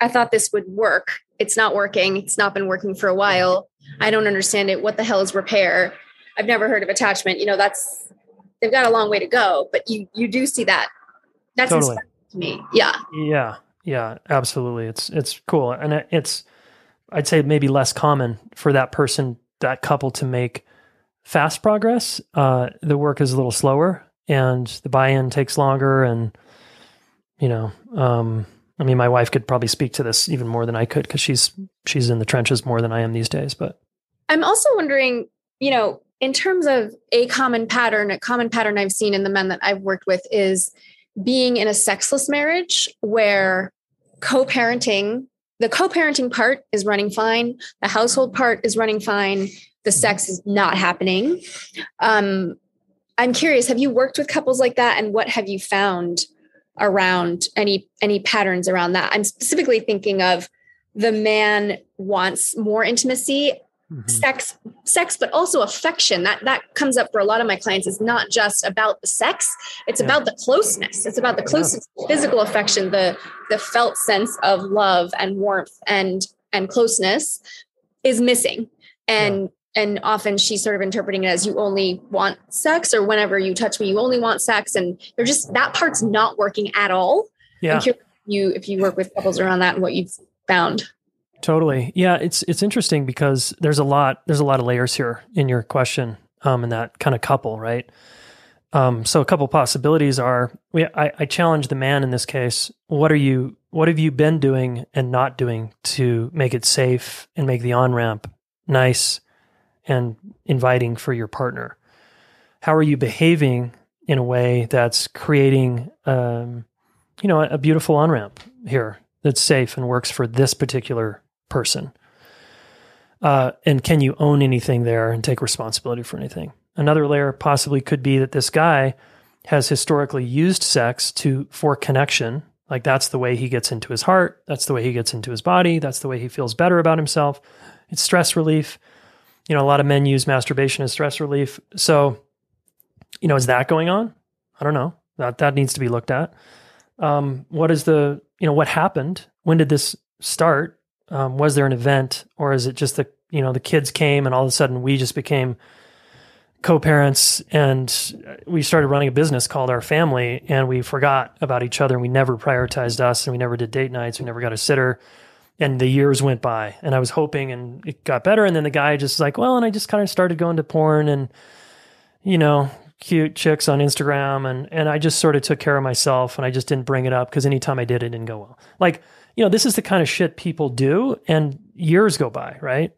I thought this would work. It's not working. It's not been working for a while. I don't understand it. What the hell is repair? I've never heard of attachment. You know, that's they've got a long way to go, but you you do see that. That's totally. to me. Yeah.
Yeah. Yeah, absolutely. It's it's cool. And it's I'd say maybe less common for that person, that couple to make fast progress. Uh, the work is a little slower and the buy-in takes longer and you know, um, I mean, my wife could probably speak to this even more than I could because she's she's in the trenches more than I am these days. But
I'm also wondering, you know, in terms of a common pattern, a common pattern I've seen in the men that I've worked with is being in a sexless marriage where co-parenting, the co-parenting part is running fine, the household part is running fine, the sex is not happening. Um, I'm curious, have you worked with couples like that, and what have you found? around any any patterns around that. I'm specifically thinking of the man wants more intimacy, mm-hmm. sex, sex, but also affection. That that comes up for a lot of my clients. It's not just about the sex; it's yeah. about the closeness. It's about the closeness, yeah. physical affection, the the felt sense of love and warmth and and closeness is missing. And and often she's sort of interpreting it as you only want sex or whenever you touch me you only want sex and they're just that part's not working at all
yeah
you if you work with couples around that and what you've found
Totally. Yeah, it's it's interesting because there's a lot there's a lot of layers here in your question um in that kind of couple, right? Um so a couple possibilities are we I, I challenge the man in this case, what are you what have you been doing and not doing to make it safe and make the on-ramp nice and inviting for your partner? How are you behaving in a way that's creating um you know, a, a beautiful on-ramp here that's safe and works for this particular person? Uh, and can you own anything there and take responsibility for anything? Another layer possibly could be that this guy has historically used sex to for connection. Like that's the way he gets into his heart. That's the way he gets into his body. That's the way he feels better about himself. It's stress relief. You know, a lot of men use masturbation as stress relief. So, you know, is that going on? I don't know. That that needs to be looked at. Um, what is the you know what happened? When did this start? Um, was there an event or is it just the you know the kids came and all of a sudden we just became co-parents and we started running a business called our family and we forgot about each other and we never prioritized us and we never did date nights. We never got a sitter. And the years went by and i was hoping and it got better. And then the guy just like well and i just kind of started going to porn and you know cute chicks on instagram and and i just sort of took care of myself and i just didn't bring it up because anytime i did it didn't go well. Like you know, this is the kind of shit people do and years go by, right?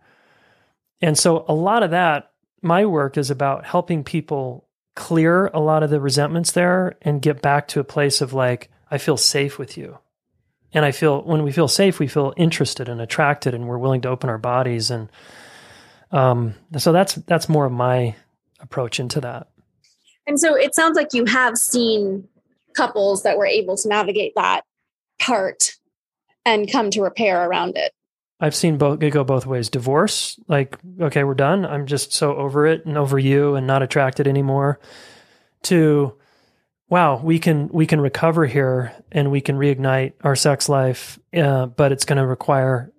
And so a lot of that, my work is about helping people clear a lot of the resentments there and get back to a place of like, I feel safe with you. And I feel when we feel safe, we feel interested and attracted and we're willing to open our bodies. And um, so that's that's more of my approach into that.
And so it sounds like you have seen couples that were able to navigate that part and come to repair around it.
I've seen both it go both ways. Divorce, like, okay, we're done. I'm just so over it and over you and not attracted anymore. To wow, we can we can recover here and we can reignite our sex life, uh, but it's going to require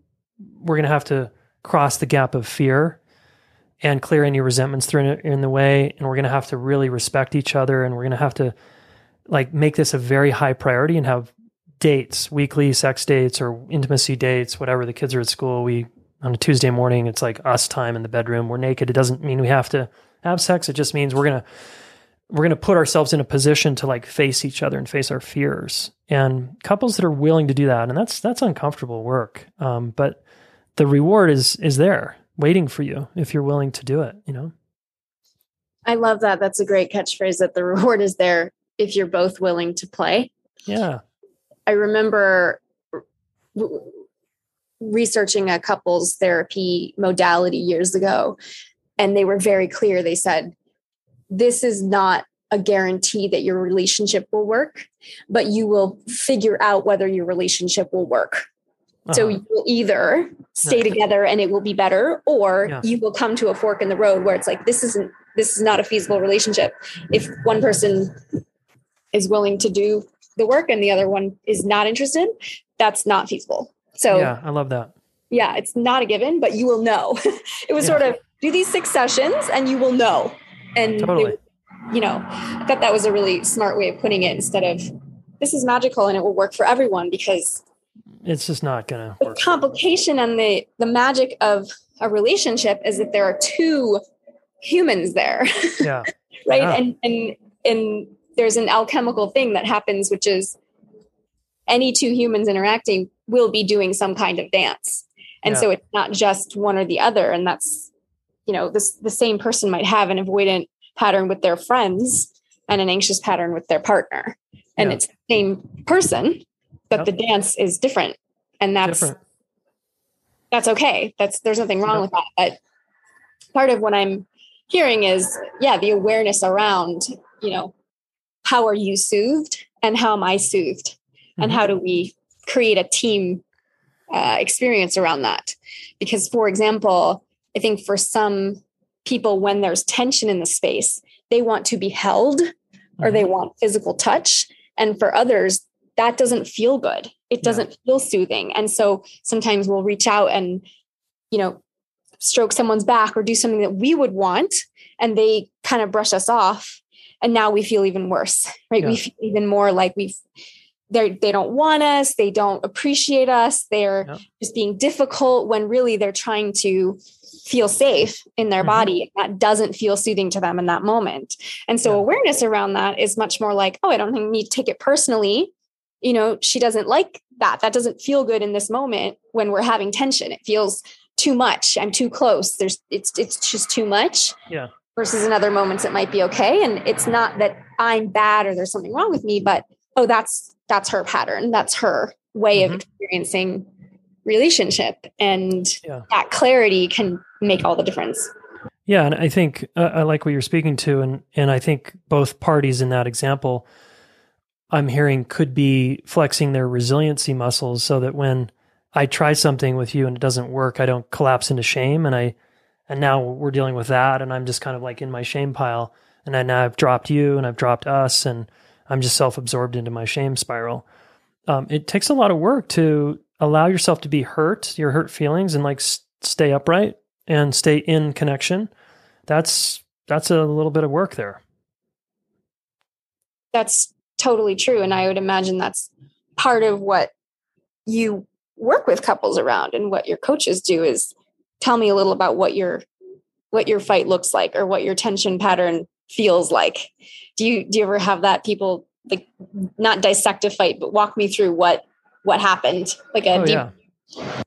we're going to have to cross the gap of fear and clear any resentments through in the way, and we're going to have to really respect each other, and we're going to have to like make this a very high priority and have dates, weekly sex dates or intimacy dates, whatever. The kids are at school. We on a Tuesday morning, it's like us time in the bedroom. We're naked. It doesn't mean we have to have sex. It just means we're gonna we're gonna put ourselves in a position to like face each other and face our fears. And couples that are willing to do that, and that's that's uncomfortable work. Um, but the reward is is there waiting for you if you're willing to do it. You know.
I love that. That's a great catchphrase. That the reward is there if you're both willing to play.
Yeah.
I remember researching a couples therapy modality years ago, and they were very clear. They said, This is not a guarantee that your relationship will work, but you will figure out whether your relationship will work. Uh-huh. So you will either stay together and it will be better, or yeah. you will come to a fork in the road where it's like, this isn't, this is not a feasible relationship. If one person is willing to do the work and the other one is not interested, that's not feasible. So
yeah, I love that.
Yeah, it's not a given, but you will know. it was yeah. sort of do these six sessions and you will know. And
totally.
They, you know, I thought that was a really smart way of putting it instead of this is magical and it will work for everyone because
it's just not gonna
the complication and the the magic of a relationship is that there are two humans there.
Yeah.
right.
Yeah.
And and and there's an alchemical thing that happens, which is any two humans interacting will be doing some kind of dance. And yeah. so it's not just one or the other. And that's, you know, this the same person might have an avoidant pattern with their friends and an anxious pattern with their partner. And yeah. it's the same person, but yep. the dance is different. And that's different. that's okay. That's there's nothing wrong yep. with that. But part of what I'm hearing is, yeah, the awareness around, you know, how are you soothed and how am I soothed? Mm-hmm. And how do we create a team uh, experience around that? Because, for example, I think for some people, when there's tension in the space, they want to be held mm-hmm. or they want physical touch. And for others, that doesn't feel good. It doesn't yeah. feel soothing. And so sometimes we'll reach out and, you know, stroke someone's back or do something that we would want. And they kind of brush us off and now we feel even worse right yeah. we feel even more like we've they they don't want us, they don't appreciate us, they're yep. just being difficult when really they're trying to feel safe in their mm-hmm. body that doesn't feel soothing to them in that moment. And so yeah. awareness around that is much more like, oh, I don't need to take it personally. You know, she doesn't like that. That doesn't feel good in this moment when we're having tension. It feels too much. I'm too close. There's it's it's just too much.
Yeah.
Versus in other moments it might be okay. And it's not that I'm bad or there's something wrong with me, but oh, that's that's her pattern. That's her way mm-hmm. of experiencing relationship. And yeah. that clarity can make all the difference.
Yeah, and I think uh, I like what you're speaking to, and and I think both parties in that example, I'm hearing could be flexing their resiliency muscles so that when I try something with you and it doesn't work, I don't collapse into shame, and I and now we're dealing with that, and I'm just kind of like in my shame pile, and then I've dropped you and I've dropped us, and I'm just self absorbed into my shame spiral. Um, it takes a lot of work to allow yourself to be hurt, your hurt feelings, and like s- stay upright and stay in connection, that's that's a little bit of work there.
That's totally true and I would imagine that's part of what you work with couples around and what your coaches do is tell me a little about what your what your fight looks like or what your tension pattern feels like. Do you do you ever have that people like not dissect a fight but walk me through what what happened like a oh, deep
yeah.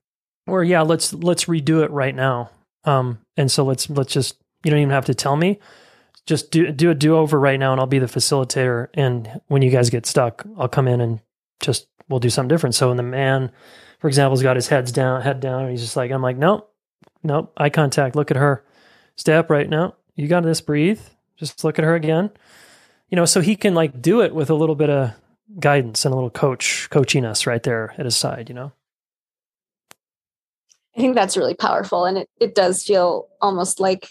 or yeah let's let's redo it right now um, and so let's let's just you don't even have to tell me. Just do do a do over right now, and I'll be the facilitator. And when you guys get stuck, I'll come in and just we'll do something different. So when the man, for example, has got his heads down, head down, and he's just like, I'm like, nope, nope, eye contact. Look at her. Stay up right now. You got this. Breathe. Just look at her again. You know, so he can like do it with a little bit of guidance and a little coach coaching us right there at his side. You know.
I think that's really powerful, and it it does feel almost like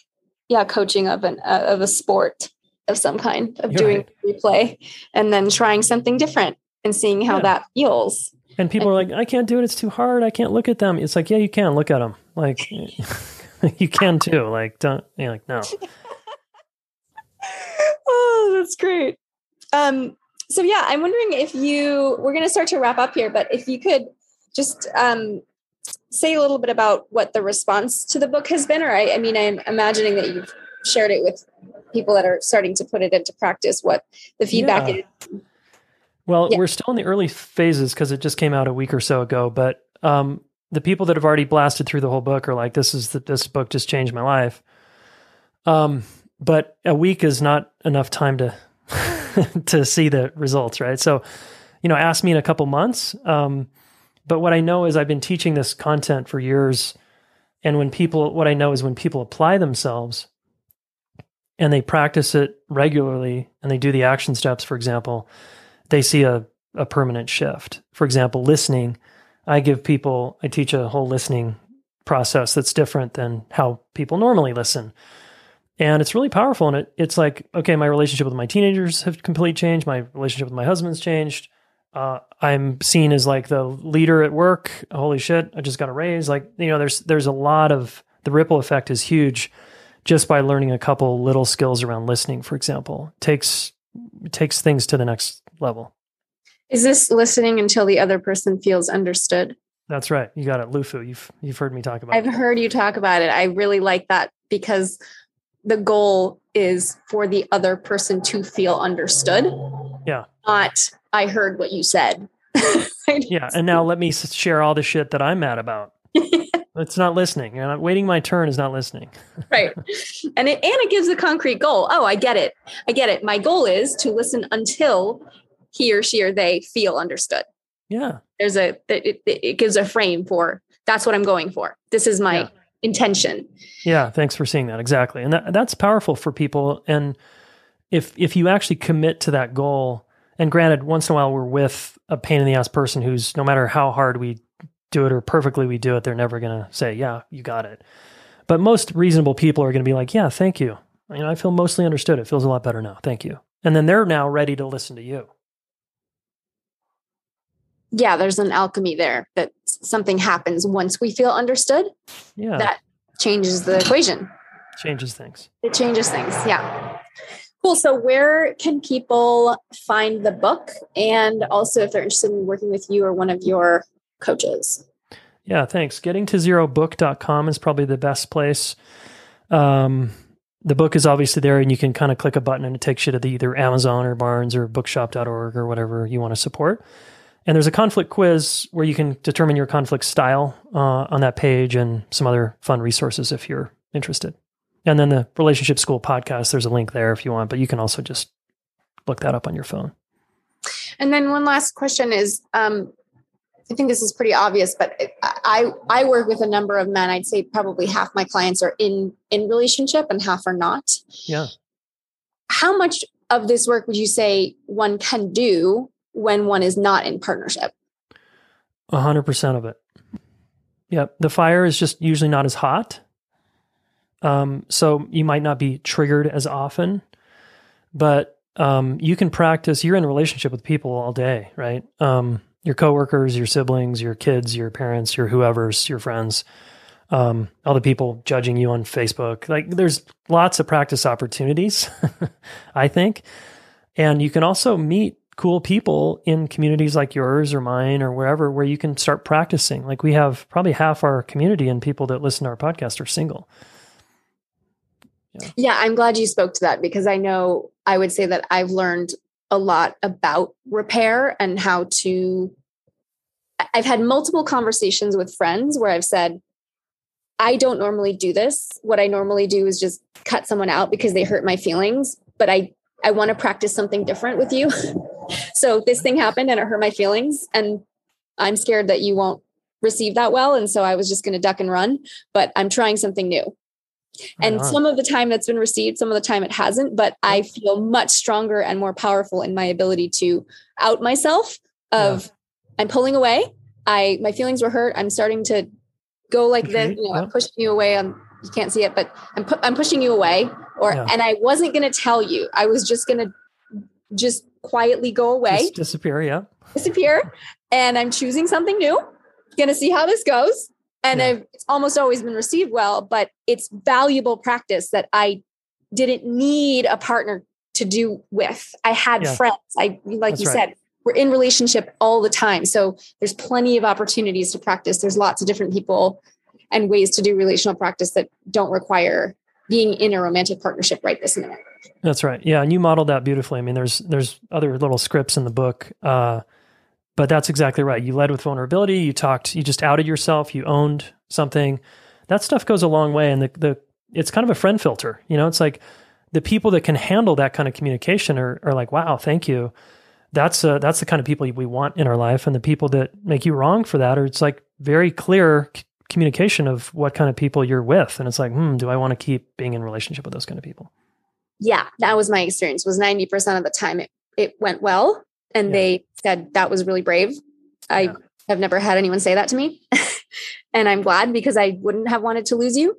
yeah, coaching of an uh, of a sport of some kind of You're doing right. replay and then trying something different and seeing how yeah. that feels.
And people are like, I can't do it. It's too hard. I can't look at them. It's like, yeah, you can look at them. Like you can too. Like, don't, you like, no.
oh, that's great. Um, so yeah, I'm wondering if you, we're going to start to wrap up here, but if you could just um, say a little bit about what the response to the book has been? Or I, I mean, I'm imagining that you've shared it with people that are starting to put it into practice, what the feedback yeah. is.
Well, yeah. we're still in the early phases because it just came out a week or so ago. But um, the people that have already blasted through the whole book are like, "This is the, this book just changed my life." Um, but a week is not enough time to to see the results, right? So, you know, ask me in a couple months. Um, but what I know is I've been teaching this content for years. And when people, what I know is when people apply themselves and they practice it regularly and they do the action steps, for example, they see a, a permanent shift. For example, listening, I give people, I teach a whole listening process that's different than how people normally listen. And it's really powerful. And it, it's like, okay, my relationship with my teenagers have completely changed. My relationship with my husband's changed uh, I'm seen as like the leader at work. Holy shit, I just got a raise. Like, you know, there's there's a lot of the ripple effect is huge just by learning a couple little skills around listening, for example. takes takes things to the next level.
Is this listening until the other person feels understood?
That's right. You got it. LUFU. You've you've heard me talk about
I've
it.
heard you talk about it. I really like that because the goal is for the other person to feel understood.
Yeah.
Not I heard what you said.
yeah, and now let me share all the shit that I'm mad about. it's not listening. And waiting my turn is not listening.
right. And it and it gives a concrete goal. Oh, I get it. I get it. My goal is to listen until he or she or they feel understood.
Yeah.
There's a it, it gives a frame for that's what I'm going for. This is my yeah. intention.
Yeah, thanks for seeing that. Exactly. And that, that's powerful for people and if if you actually commit to that goal and granted, once in a while we're with a pain in the ass person who's no matter how hard we do it or perfectly we do it, they're never going to say, "Yeah, you got it." But most reasonable people are going to be like, "Yeah, thank you. You know, I feel mostly understood. It feels a lot better now. Thank you." And then they're now ready to listen to you.
Yeah, there's an alchemy there that something happens once we feel understood.
Yeah.
That changes the equation.
Changes things.
It changes things. Yeah. Cool. So, where can people find the book? And also, if they're interested in working with you or one of your coaches?
Yeah, thanks. Getting to zerobook.com is probably the best place. Um, the book is obviously there, and you can kind of click a button and it takes you to the, either Amazon or Barnes or bookshop.org or whatever you want to support. And there's a conflict quiz where you can determine your conflict style uh, on that page and some other fun resources if you're interested. And then the Relationship School podcast, there's a link there if you want, but you can also just look that up on your phone.
And then one last question is um, I think this is pretty obvious, but I I work with a number of men. I'd say probably half my clients are in in relationship and half are not.
Yeah.
How much of this work would you say one can do when one is not in partnership?
A hundred percent of it. Yep. The fire is just usually not as hot. Um, so you might not be triggered as often, but um, you can practice. You're in a relationship with people all day, right? Um, your coworkers, your siblings, your kids, your parents, your whoever's, your friends, um, all the people judging you on Facebook. Like there's lots of practice opportunities, I think. And you can also meet cool people in communities like yours or mine or wherever where you can start practicing. Like we have probably half our community and people that listen to our podcast are single.
Yeah. yeah, I'm glad you spoke to that because I know I would say that I've learned a lot about repair and how to. I've had multiple conversations with friends where I've said, I don't normally do this. What I normally do is just cut someone out because they hurt my feelings, but I I want to practice something different with you. so this thing happened and it hurt my feelings and I'm scared that you won't receive that well and so I was just going to duck and run, but I'm trying something new and uh-huh. some of the time that's been received some of the time it hasn't but i feel much stronger and more powerful in my ability to out myself of yeah. i'm pulling away i my feelings were hurt i'm starting to go like this you know i'm pushing you away i'm you can't see it but i'm pu- i'm pushing you away or yeah. and i wasn't going to tell you i was just going to just quietly go away. Just
disappear yeah.
Disappear. And i'm choosing something new. Going to see how this goes. And yeah. it's almost always been received well but it's valuable practice that i didn't need a partner to do with. I had yeah. friends. I like That's you right. said we're in relationship all the time. So there's plenty of opportunities to practice. There's lots of different people and ways to do relational practice that don't require being in a romantic partnership right this minute
that's right yeah and you modeled that beautifully i mean there's there's other little scripts in the book uh, but that's exactly right. You led with vulnerability. You talked. You just outed yourself. You owned something. That stuff goes a long way, and the the it's kind of a friend filter. You know, it's like the people that can handle that kind of communication are are like, wow, thank you. That's uh, that's the kind of people we want in our life, and the people that make you wrong for that are it's like very clear c- communication of what kind of people you're with, and it's like, hmm, do I want to keep being in relationship with those kind of people?
Yeah, that was my experience. Was ninety percent of the time it it went well, and yeah. they said that was really brave. I yeah. have never had anyone say that to me. and I'm glad because I wouldn't have wanted to lose you.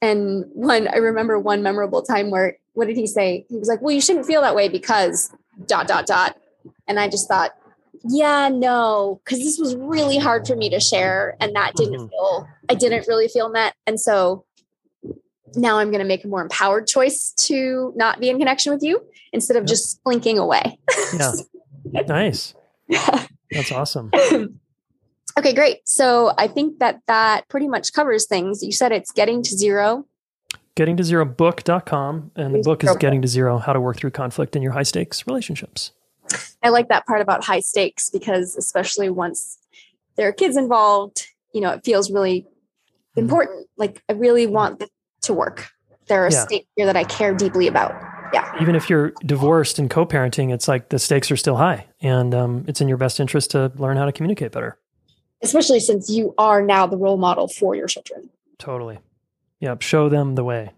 And one, I remember one memorable time where, what did he say? He was like, well, you shouldn't feel that way because dot, dot, dot. And I just thought, yeah, no, because this was really hard for me to share. And that didn't mm-hmm. feel, I didn't really feel met. And so now I'm going to make a more empowered choice to not be in connection with you instead of just slinking away.
Yeah. nice. That's awesome.
okay, great. So I think that that pretty much covers things. You said it's getting to zero.
Getting to zero book.com. And the book is Getting to Zero How to Work Through Conflict in Your High Stakes Relationships.
I like that part about high stakes because, especially once there are kids involved, you know, it feels really mm-hmm. important. Like, I really want this to work. There are yeah. stakes here that I care deeply about yeah.
Even if you're divorced and co-parenting, it's like the stakes are still high, and um, it's in your best interest to learn how to communicate better.
Especially since you are now the role model for your children.
Totally. Yep. Show them the way.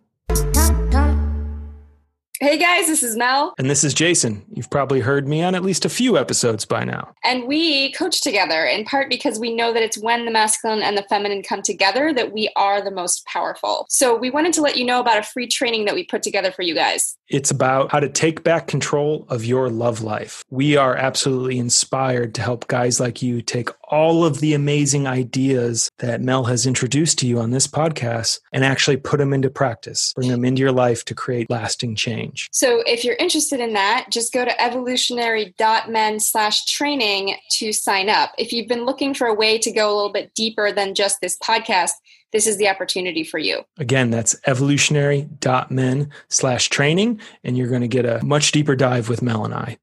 Hey guys, this is Mel.
And this is Jason. You've probably heard me on at least a few episodes by now.
And we coach together in part because we know that it's when the masculine and the feminine come together that we are the most powerful. So we wanted to let you know about a free training that we put together for you guys.
It's about how to take back control of your love life. We are absolutely inspired to help guys like you take all of the amazing ideas that Mel has introduced to you on this podcast and actually put them into practice, bring them into your life to create lasting change.
So if you're interested in that, just go to evolutionary.men slash training to sign up. If you've been looking for a way to go a little bit deeper than just this podcast, this is the opportunity for you.
Again, that's evolutionary.men slash training, and you're going to get a much deeper dive with Mel and I.